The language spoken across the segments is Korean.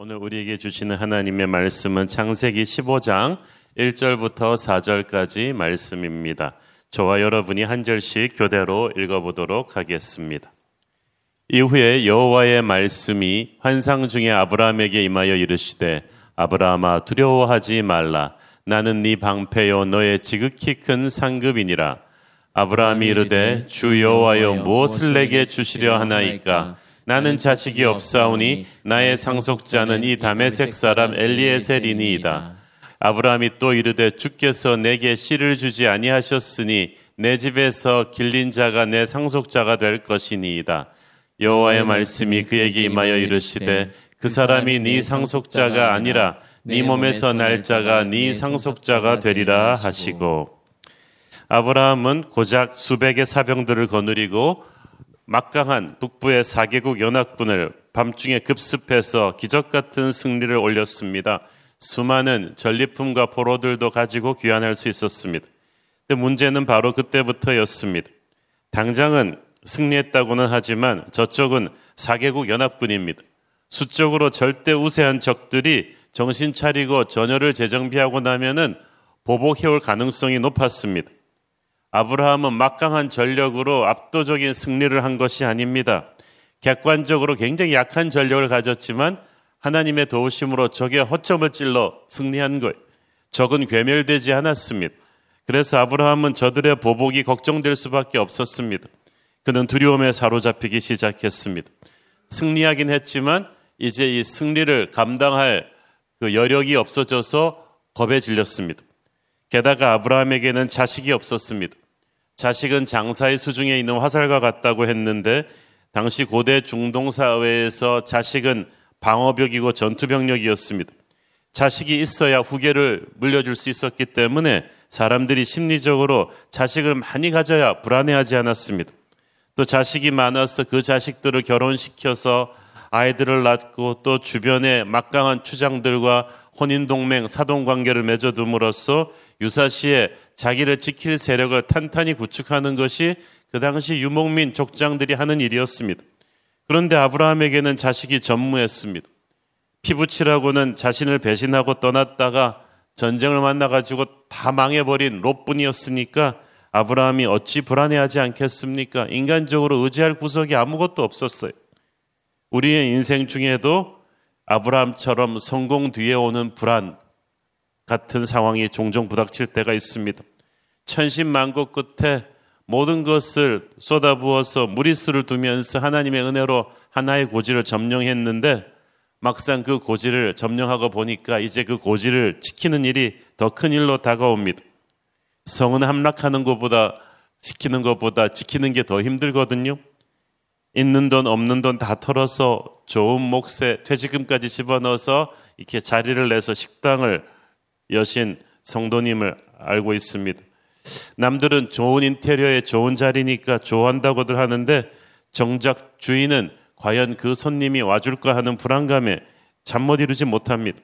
오늘 우리에게 주시는 하나님의 말씀은 창세기 15장 1절부터 4절까지 말씀입니다. 저와 여러분이 한 절씩 교대로 읽어보도록 하겠습니다. 이후에 여호와의 말씀이 환상 중에 아브라함에게 임하여 이르시되 아브라함아 두려워하지 말라 나는 네 방패요 너의 지극히 큰 상급이니라 아브라함이 이르되 주 여호와여 무엇을 내게 주시려 하나이까 나는 자식이 없사오니 나의 상속자는 이 다메섹 사람 엘리에셀이니이다. 아브라함이 또 이르되 주께서 내게 씨를 주지 아니하셨으니 내 집에서 길린 자가 내 상속자가 될 것이니이다. 여호와의 말씀이 그에게 임하여 이르시되 그 사람이 네 상속자가 아니라 네 몸에서 날 자가 네 상속자가 되리라 하시고 아브라함은 고작 수백의 사병들을 거느리고 막강한 북부의 4개국 연합군을 밤중에 급습해서 기적 같은 승리를 올렸습니다. 수많은 전리품과 포로들도 가지고 귀환할 수 있었습니다. 근데 문제는 바로 그때부터였습니다. 당장은 승리했다고는 하지만 저쪽은 4개국 연합군입니다. 수적으로 절대 우세한 적들이 정신 차리고 전열을 재정비하고 나면은 보복해올 가능성이 높았습니다. 아브라함은 막강한 전력으로 압도적인 승리를 한 것이 아닙니다. 객관적으로 굉장히 약한 전력을 가졌지만 하나님의 도우심으로 적의 허점을 찔러 승리한 거예요. 적은 괴멸되지 않았습니다. 그래서 아브라함은 저들의 보복이 걱정될 수밖에 없었습니다. 그는 두려움에 사로잡히기 시작했습니다. 승리하긴 했지만 이제 이 승리를 감당할 그 여력이 없어져서 겁에 질렸습니다. 게다가 아브라함에게는 자식이 없었습니다. 자식은 장사의 수중에 있는 화살과 같다고 했는데 당시 고대 중동 사회에서 자식은 방어벽이고 전투병력이었습니다. 자식이 있어야 후계를 물려줄 수 있었기 때문에 사람들이 심리적으로 자식을 많이 가져야 불안해하지 않았습니다. 또 자식이 많아서 그 자식들을 결혼시켜서 아이들을 낳고 또 주변의 막강한 추장들과 혼인 동맹, 사돈관계를 맺어둠으로써 유사시에 자기를 지킬 세력을 탄탄히 구축하는 것이 그 당시 유목민 족장들이 하는 일이었습니다. 그런데 아브라함에게는 자식이 전무했습니다. 피부치라고는 자신을 배신하고 떠났다가 전쟁을 만나가지고 다 망해버린 롯뿐이었으니까 아브라함이 어찌 불안해하지 않겠습니까? 인간적으로 의지할 구석이 아무것도 없었어요. 우리의 인생 중에도 아브라함처럼 성공 뒤에 오는 불안 같은 상황이 종종 부닥칠 때가 있습니다. 천신만고 끝에 모든 것을 쏟아부어서 무리수를 두면서 하나님의 은혜로 하나의 고지를 점령했는데 막상 그 고지를 점령하고 보니까 이제 그 고지를 지키는 일이 더 큰 일로 다가옵니다. 성은 함락하는 것보다 지키는 것보다 지키는 게 더 힘들거든요. 있는 돈 없는 돈 다 털어서 좋은 몫에 퇴직금까지 집어넣어서 이렇게 자리를 내서 식당을 여신 성도님을 알고 있습니다. 남들은 좋은 인테리어에 좋은 자리니까 좋아한다고들 하는데 정작 주인은 과연 그 손님이 와줄까 하는 불안감에 잠 못 이루지 못합니다.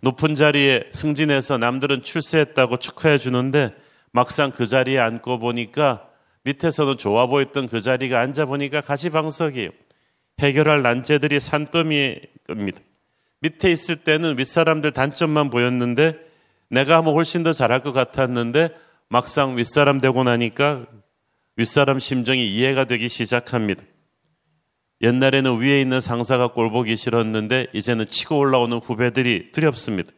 높은 자리에 승진해서 남들은 출세했다고 축하해 주는데 막상 그 자리에 앉고 보니까 밑에서는 좋아 보였던 그 자리가 앉아 보니까 가시방석이에요. 해결할 난제들이 산더미입니다. 밑에 있을 때는 윗사람들 단점만 보였는데 내가 하면 훨씬 더 잘할 것 같았는데 막상 윗사람 되고 나니까 윗사람 심정이 이해가 되기 시작합니다. 옛날에는 위에 있는 상사가 꼴보기 싫었는데 이제는 치고 올라오는 후배들이 두렵습니다.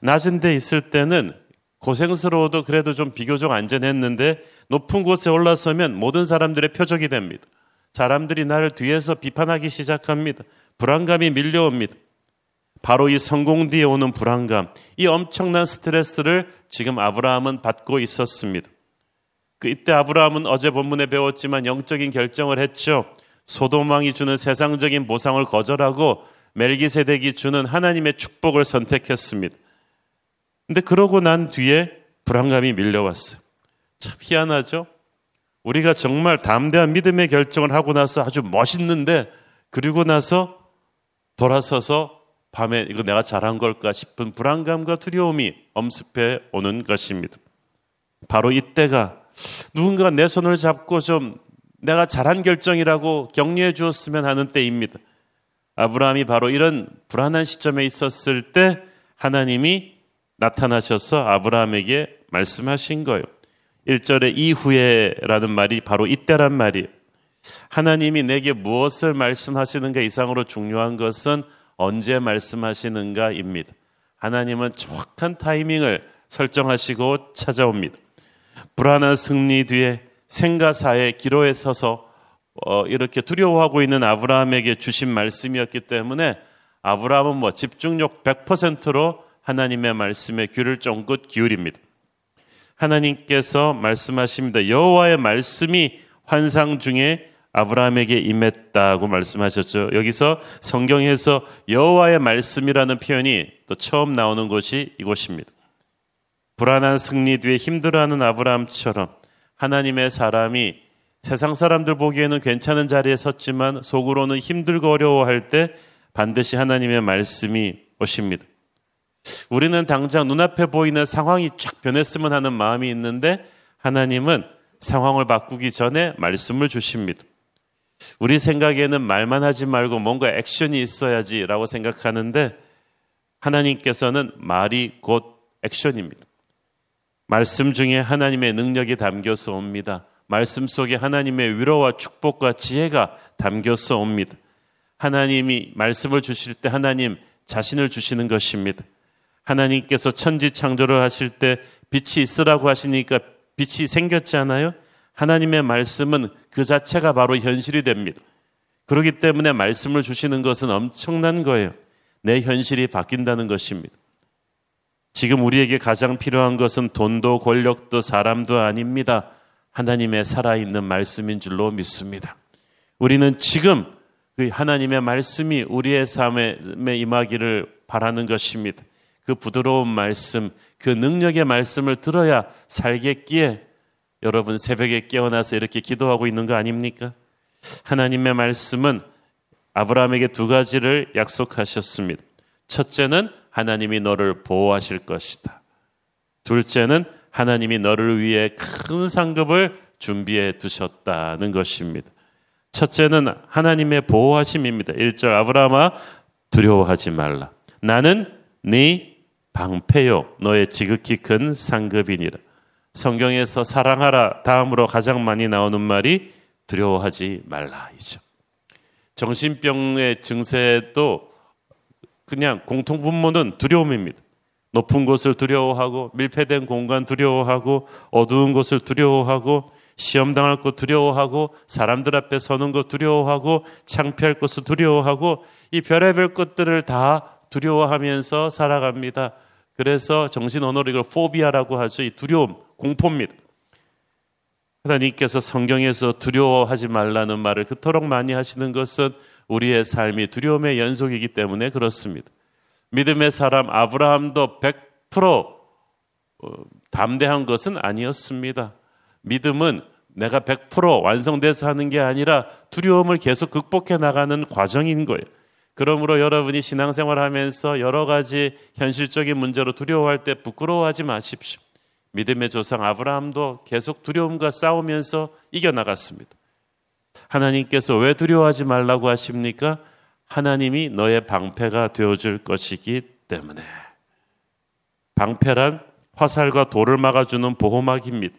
낮은 데 있을 때는 고생스러워도 그래도 좀 비교적 안전했는데 높은 곳에 올라서면 모든 사람들의 표적이 됩니다. 사람들이 나를 뒤에서 비판하기 시작합니다. 불안감이 밀려옵니다. 바로 이 성공 뒤에 오는 불안감, 이 엄청난 스트레스를 지금 아브라함은 받고 있었습니다. 그 이때 아브라함은 어제 본문에 배웠지만 영적인 결정을 했죠. 소돔왕이 주는 세상적인 보상을 거절하고 멜기세덱이 주는 하나님의 축복을 선택했습니다. 근데 그러고 난 뒤에 불안감이 밀려왔어요. 참 희한하죠? 우리가 정말 담대한 믿음의 결정을 하고 나서 아주 멋있는데 그리고 나서 돌아서서 밤에 이거 내가 잘한 걸까 싶은 불안감과 두려움이 엄습해 오는 것입니다. 바로 이때가 누군가 내 손을 잡고 좀 내가 잘한 결정이라고 격려해 주었으면 하는 때입니다. 아브라함이 바로 이런 불안한 시점에 있었을 때 하나님이 나타나셔서 아브라함에게 말씀하신 거예요. 1절에 이후에라는 말이 바로 이때란 말이에요. 하나님이 내게 무엇을 말씀하시는가 이상으로 중요한 것은 언제 말씀하시는가입니다. 하나님은 정확한 타이밍을 설정하시고 찾아옵니다. 불안한 승리 뒤에 생가사의 기로에 서서 어, 이렇게 두려워하고 있는 아브라함에게 주신 말씀이었기 때문에 아브라함은 뭐 집중력 100%로 하나님의 말씀에 귀를 쫑긋 기울입니다. 하나님께서 말씀하십니다. 여호와의 말씀이 환상 중에 아브라함에게 임했다고 말씀하셨죠. 여기서 성경에서 여호와의 말씀이라는 표현이 또 처음 나오는 곳이 이곳입니다. 불안한 승리 뒤에 힘들어하는 아브라함처럼 하나님의 사람이 세상 사람들 보기에는 괜찮은 자리에 섰지만 속으로는 힘들고 어려워할 때 반드시 하나님의 말씀이 오십니다. 우리는 당장 눈앞에 보이는 상황이 쫙 변했으면 하는 마음이 있는데 하나님은 상황을 바꾸기 전에 말씀을 주십니다. 우리 생각에는 말만 하지 말고 뭔가 액션이 있어야지라고 생각하는데 하나님께서는 말이 곧 액션입니다. 말씀 중에 하나님의 능력이 담겨서 옵니다. 말씀 속에 하나님의 위로와 축복과 지혜가 담겨서 옵니다. 하나님이 말씀을 주실 때 하나님 자신을 주시는 것입니다. 하나님께서 천지 창조를 하실 때 빛이 있으라고 하시니까 빛이 생겼잖아요. 하나님의 말씀은 그 자체가 바로 현실이 됩니다. 그렇기 때문에 말씀을 주시는 것은 엄청난 거예요. 내 현실이 바뀐다는 것입니다. 지금 우리에게 가장 필요한 것은 돈도 권력도 사람도 아닙니다. 하나님의 살아있는 말씀인 줄로 믿습니다. 우리는 지금 그 하나님의 말씀이 우리의 삶에 임하기를 바라는 것입니다. 그 부드러운 말씀, 그 능력의 말씀을 들어야 살겠기에 여러분 새벽에 깨어나서 이렇게 기도하고 있는 거 아닙니까? 하나님의 말씀은 아브라함에게 두 가지를 약속하셨습니다. 첫째는 하나님이 너를 보호하실 것이다. 둘째는 하나님이 너를 위해 큰 상급을 준비해 두셨다는 것입니다. 첫째는 하나님의 보호하심입니다. 1절 아브라함아 두려워하지 말라. 나는 네 방패요 너의 지극히 큰 상급이니라. 성경에서 사랑하라 다음으로 가장 많이 나오는 말이 두려워하지 말라이죠. 정신병의 증세도 그냥 공통분모는 두려움입니다. 높은 곳을 두려워하고 밀폐된 공간 두려워하고 어두운 곳을 두려워하고 시험 당할 것 두려워하고 사람들 앞에 서는 것 두려워하고 창피할 것을 두려워하고 이 별의별 것들을 다 두려워하면서 살아갑니다. 그래서 정신 언어로 이걸 포비아라고 하죠. 이 두려움, 공포입니다. 하나님께서 성경에서 두려워하지 말라는 말을 그토록 많이 하시는 것은 우리의 삶이 두려움의 연속이기 때문에 그렇습니다. 믿음의 사람 아브라함도 100% 어, 담대한 것은 아니었습니다. 믿음은 내가 100% 완성돼서 하는 게 아니라 두려움을 계속 극복해 나가는 과정인 거예요. 그러므로 여러분이 신앙생활 하면서 여러 가지 현실적인 문제로 두려워할 때 부끄러워하지 마십시오. 믿음의 조상 아브라함도 계속 두려움과 싸우면서 이겨나갔습니다. 하나님께서 왜 두려워하지 말라고 하십니까? 하나님이 너의 방패가 되어줄 것이기 때문에. 방패란 화살과 돌을 막아주는 보호막입니다.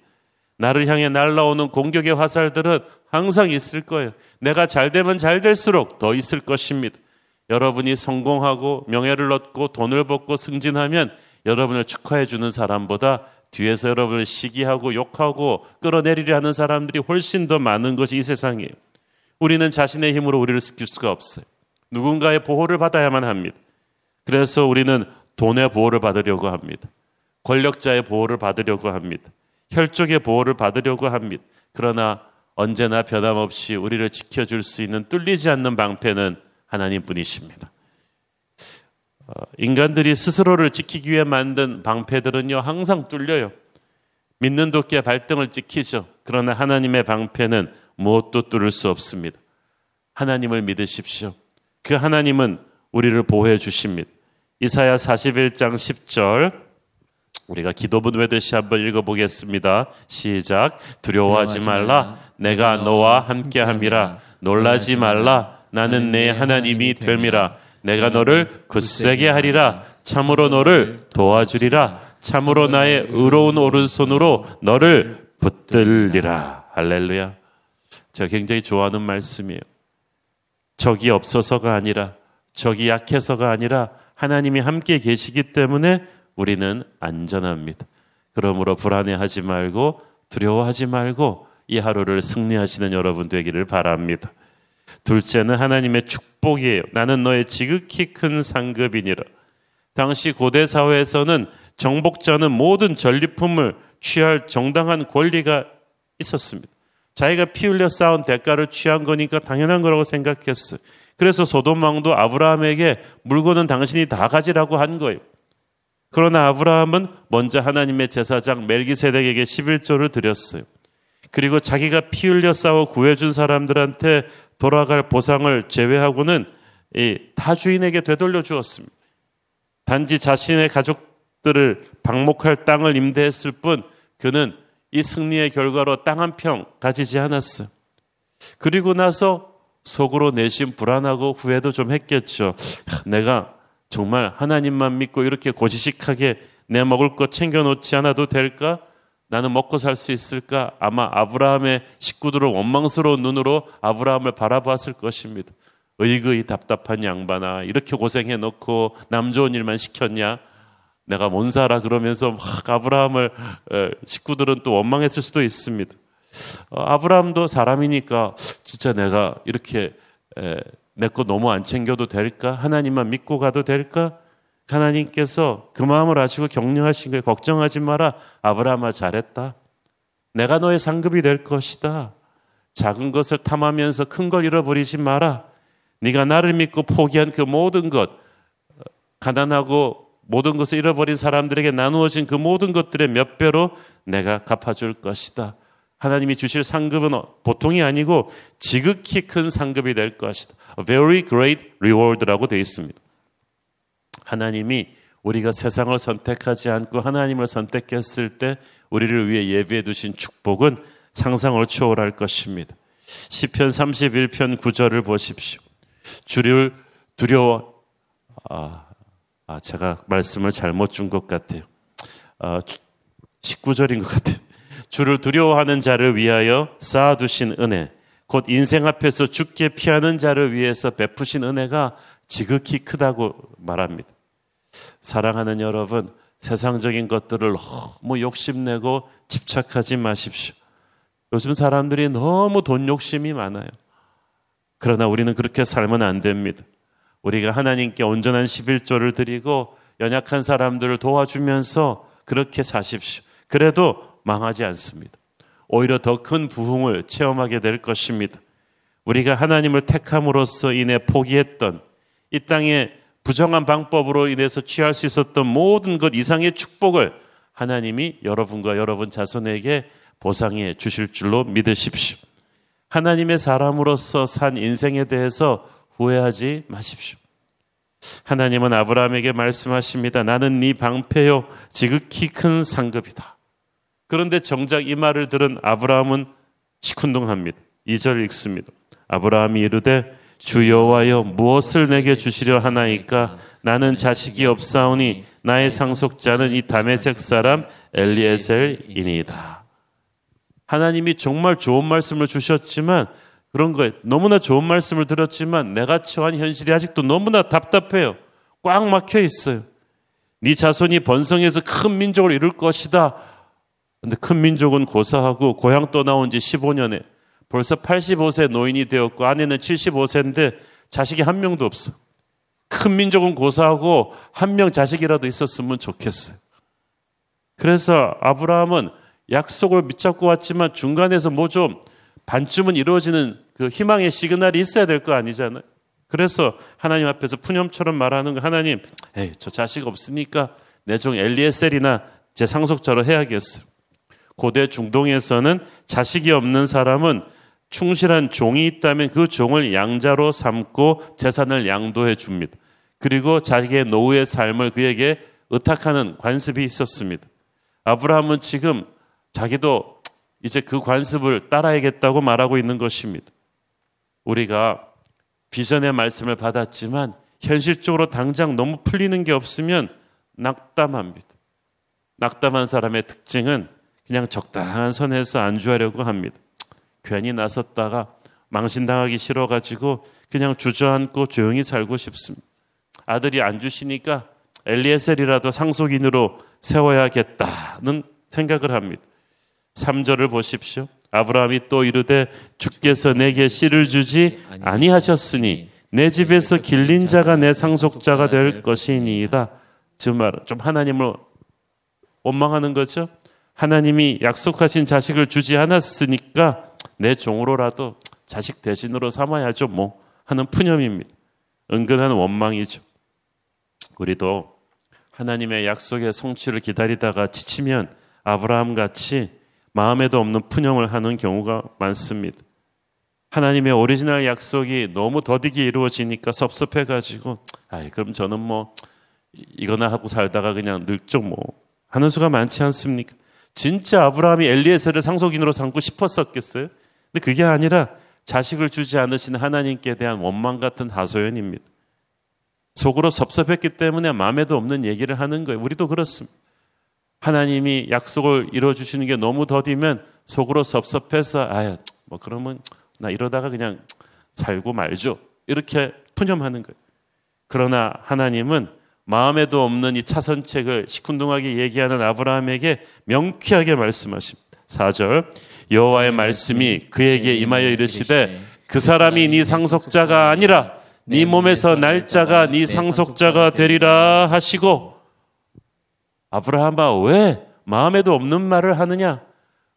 나를 향해 날라오는 공격의 화살들은 항상 있을 거예요. 내가 잘 되면 잘 될수록 더 있을 것입니다. 여러분이 성공하고 명예를 얻고 돈을 벌고 승진하면 여러분을 축하해 주는 사람보다 뒤에서 여러분을 시기하고 욕하고 끌어내리려 하는 사람들이 훨씬 더 많은 것이 이 세상이에요. 우리는 자신의 힘으로 우리를 지킬 수가 없어요. 누군가의 보호를 받아야만 합니다. 그래서 우리는 돈의 보호를 받으려고 합니다. 권력자의 보호를 받으려고 합니다. 혈족의 보호를 받으려고 합니다. 그러나 언제나 변함없이 우리를 지켜줄 수 있는 뚫리지 않는 방패는 하나님 뿐이십니다. 어, 인간들이 스스로를 지키기 위해 만든 방패들은요, 항상 뚫려요. 믿는 도끼에 발등을 찍히죠. 그러나 하나님의 방패는 무엇도 뚫을 수 없습니다. 하나님을 믿으십시오. 그 하나님은 우리를 보호해 주십니다. 이사야 41장 10절 우리가 기도문 외듯이 한번 읽어보겠습니다. 시작. 두려워하지 말라. 내가 너와 함께함이라. 놀라지 말라. 나는 내 하나님이 됨이라. 내가 너를 굳세게 하리라. 참으로 너를 도와주리라. 참으로 나의 의로운 오른손으로 너를 붙들리라. 할렐루야. 제가 굉장히 좋아하는 말씀이에요. 적이 없어서가 아니라 적이 약해서가 아니라 하나님이 함께 계시기 때문에 우리는 안전합니다. 그러므로 불안해하지 말고 두려워하지 말고 이 하루를 승리하시는 여러분 되기를 바랍니다. 둘째는 하나님의 축복이에요. 나는 너의 지극히 큰 상급이니라. 당시 고대 사회에서는 정복자는 모든 전리품을 취할 정당한 권리가 있었습니다. 자기가 피 흘려 쌓은 대가를 취한 거니까 당연한 거라고 생각했어요. 그래서 소돔 왕도 아브라함에게 물건은 당신이 다 가지라고 한 거예요. 그러나 아브라함은 먼저 하나님의 제사장 멜기세덱에게 11조를 드렸어요. 그리고 자기가 피 흘려 싸워 구해준 사람들한테 돌아갈 보상을 제외하고는 이 타주인에게 되돌려 주었습니다. 단지 자신의 가족들을 방목할 땅을 임대했을 뿐 그는 이 승리의 결과로 땅 한 평 가지지 않았어요. 그리고 나서 속으로 내심 불안하고 후회도 좀 했겠죠. 내가 정말 하나님만 믿고 이렇게 고지식하게 내 먹을 것 챙겨놓지 않아도 될까? 나는 먹고 살 수 있을까? 아마 아브라함의 식구들은 원망스러운 눈으로 아브라함을 바라보았을 것입니다. 의거의 답답한 양반아, 이렇게 고생해 놓고 남 좋은 일만 시켰냐? 내가 뭔 살아? 그러면서 막 아브라함을 식구들은 또 원망했을 수도 있습니다. 어, 아브라함도 사람이니까 진짜 내가 이렇게 내 거 너무 안 챙겨도 될까? 하나님만 믿고 가도 될까? 하나님께서 그 마음을 아시고 격려하신 거예요. 걱정하지 마라. 아브라함아 잘했다. 내가 너의 상급이 될 것이다. 작은 것을 탐하면서 큰 걸 잃어버리지 마라. 네가 나를 믿고 포기한 그 모든 것, 가난하고 모든 것을 잃어버린 사람들에게 나누어진 그 모든 것들의 몇 배로 내가 갚아줄 것이다. 하나님이 주실 상급은 보통이 아니고 지극히 큰 상급이 될 것이다. A very great reward라고 되어 있습니다. 하나님이 우리가 세상을 선택하지 않고 하나님을 선택했을 때 우리를 위해 예비해 두신 축복은 상상을 초월할 것입니다. 시편 31편 9절을 보십시오. 주를 두려워 아, 아 제가 말씀을 잘못 준 것 같아요. 아, 19절인 것 같아요. 주를 두려워하는 자를 위하여 쌓아두신 은혜, 곧 인생 앞에서 죽게 피하는 자를 위해서 베푸신 은혜가 지극히 크다고 말합니다. 사랑하는 여러분, 세상적인 것들을 너무 욕심내고 집착하지 마십시오. 요즘 사람들이 너무 돈 욕심이 많아요. 그러나 우리는 그렇게 살면 안 됩니다. 우리가 하나님께 온전한 11조를 드리고 연약한 사람들을 도와주면서 그렇게 사십시오. 그래도 망하지 않습니다. 오히려 더 큰 부흥을 체험하게 될 것입니다. 우리가 하나님을 택함으로써 인해 포기했던 이 땅의 부정한 방법으로 인해서 취할 수 있었던 모든 것 이상의 축복을 하나님이 여러분과 여러분 자손에게 보상해 주실 줄로 믿으십시오. 하나님의 사람으로서 산 인생에 대해서 후회하지 마십시오. 하나님은 아브라함에게 말씀하십니다. 나는 네 방패요 지극히 큰 상급이다. 그런데 정작 이 말을 들은 아브라함은 시큰둥합니다. 2절 읽습니다. 아브라함이 이르되 주 여호와여 무엇을 내게 주시려 하나이까 나는 자식이 없사오니 나의 상속자는 이 다메섹 사람 엘리에셀이니이다. 하나님이 정말 좋은 말씀을 주셨지만 그런 거에 너무나 좋은 말씀을 들었지만 내가 처한 현실이 아직도 너무나 답답해요. 꽉 막혀 있어요. 네 자손이 번성해서 큰 민족을 이룰 것이다. 근데 큰 민족은 고사하고 고향 떠나온 지 15년에 벌써 85세 노인이 되었고 아내는 75세인데 자식이 한 명도 없어. 큰 민족은 고사하고 한 명 자식이라도 있었으면 좋겠어요. 그래서 아브라함은 약속을 밑잡고 왔지만 중간에서 뭐 좀 반쯤은 이루어지는 그 희망의 시그널이 있어야 될 거 아니잖아요. 그래서 하나님 앞에서 푸념처럼 말하는 거 하나님, 에이, 저 자식 없으니까 내 종 엘리에셀이나 제 상속자로 해야겠어요. 고대 중동에서는 자식이 없는 사람은 충실한 종이 있다면 그 종을 양자로 삼고 재산을 양도해 줍니다. 그리고 자기의 노후의 삶을 그에게 의탁하는 관습이 있었습니다. 아브라함은 지금 자기도 이제 그 관습을 따라야겠다고 말하고 있는 것입니다. 우리가 비전의 말씀을 받았지만 현실적으로 당장 너무 풀리는 게 없으면 낙담합니다. 낙담한 사람의 특징은 그냥 적당한 선에서 안주하려고 합니다. 괜히 나섰다가 망신당하기 싫어가지고 그냥 주저앉고 조용히 살고 싶습니다. 아들이 안 주시니까 엘리에셀이라도 상속인으로 세워야겠다는 생각을 합니다. 3절을 보십시오. 아브라함이 또 이르되 주께서 내게 씨를 주지 아니하셨으니 내 집에서 길린 자가 내 상속자가 될 것이니이다. 지금 좀 하나님을 원망하는 거죠. 하나님이 약속하신 자식을 주지 않았으니까 내 종으로라도 자식 대신으로 삼아야죠. 뭐 하는 푸념입니다. 은근한 원망이죠. 우리도 하나님의 약속의 성취를 기다리다가 지치면 아브라함 같이 마음에도 없는 푸념을 하는 경우가 많습니다. 하나님의 오리지널 약속이 너무 더디게 이루어지니까 섭섭해가지고, 아이, 그럼 저는 뭐, 이거나 하고 살다가 그냥 늙죠, 뭐. 하는 수가 많지 않습니까? 진짜 아브라함이 엘리에셀을 상속인으로 삼고 싶었었겠어요? 근데 그게 아니라 자식을 주지 않으신 하나님께 대한 원망 같은 하소연입니다. 속으로 섭섭했기 때문에 마음에도 없는 얘기를 하는 거예요. 우리도 그렇습니다. 하나님이 약속을 이루어 주시는 게 너무 더디면 속으로 섭섭해서, 아유, 뭐 그러면 나 이러다가 그냥 살고 말죠. 이렇게 푸념하는 거예요. 그러나 하나님은 마음에도 없는 이 차선책을 시큰둥하게 얘기하는 아브라함에게 명쾌하게 말씀하십니다. 4절 여호와의 말씀이 그에게 임하여 이르시되 그 사람이 네 상속자가 아니라 네 몸에서 날짜가 네 상속자가 되리라 하시고 아브라함아 왜 마음에도 없는 말을 하느냐?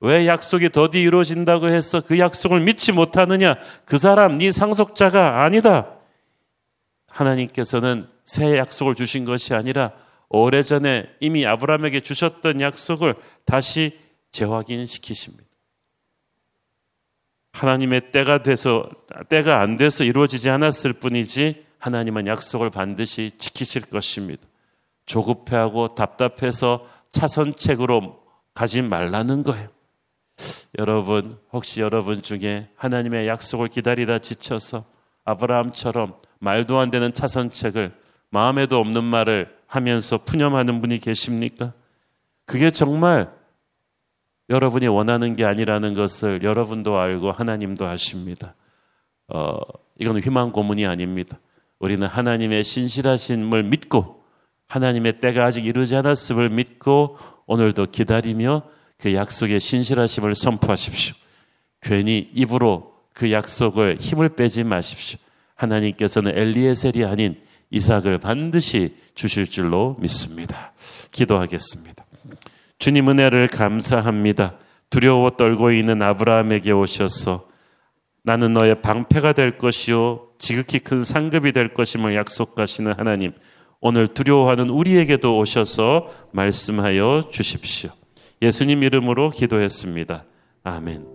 왜 약속이 더디 이루어진다고 해서 그 약속을 믿지 못하느냐? 그 사람 네 상속자가 아니다. 하나님께서는 새 약속을 주신 것이 아니라 오래전에 이미 아브라함에게 주셨던 약속을 다시 재확인시키십니다. 하나님의 때가 돼서 때가 안 돼서 이루어지지 않았을 뿐이지 하나님은 약속을 반드시 지키실 것입니다. 조급해하고 답답해서 차선책으로 가지 말라는 거예요. 여러분, 혹시 여러분 중에 하나님의 약속을 기다리다 지쳐서 아브라함처럼 말도 안 되는 차선책을 마음에도 없는 말을 하면서 푸념하는 분이 계십니까? 그게 정말 여러분이 원하는 게 아니라는 것을 여러분도 알고 하나님도 아십니다. 어, 이건 희망 고문이 아닙니다. 우리는 하나님의 신실하심을 믿고 하나님의 때가 아직 이르지 않았음을 믿고 오늘도 기다리며 그 약속의 신실하심을 선포하십시오. 괜히 입으로 그 약속을 힘을 빼지 마십시오. 하나님께서는 엘리에셀이 아닌 이삭을 반드시 주실 줄로 믿습니다. 기도하겠습니다. 주님 은혜를 감사합니다. 두려워 떨고 있는 아브라함에게 오셔서 나는 너의 방패가 될 것이요 지극히 큰 상급이 될 것임을 약속하시는 하나님 오늘 두려워하는 우리에게도 오셔서 말씀하여 주십시오. 예수님 이름으로 기도했습니다. 아멘.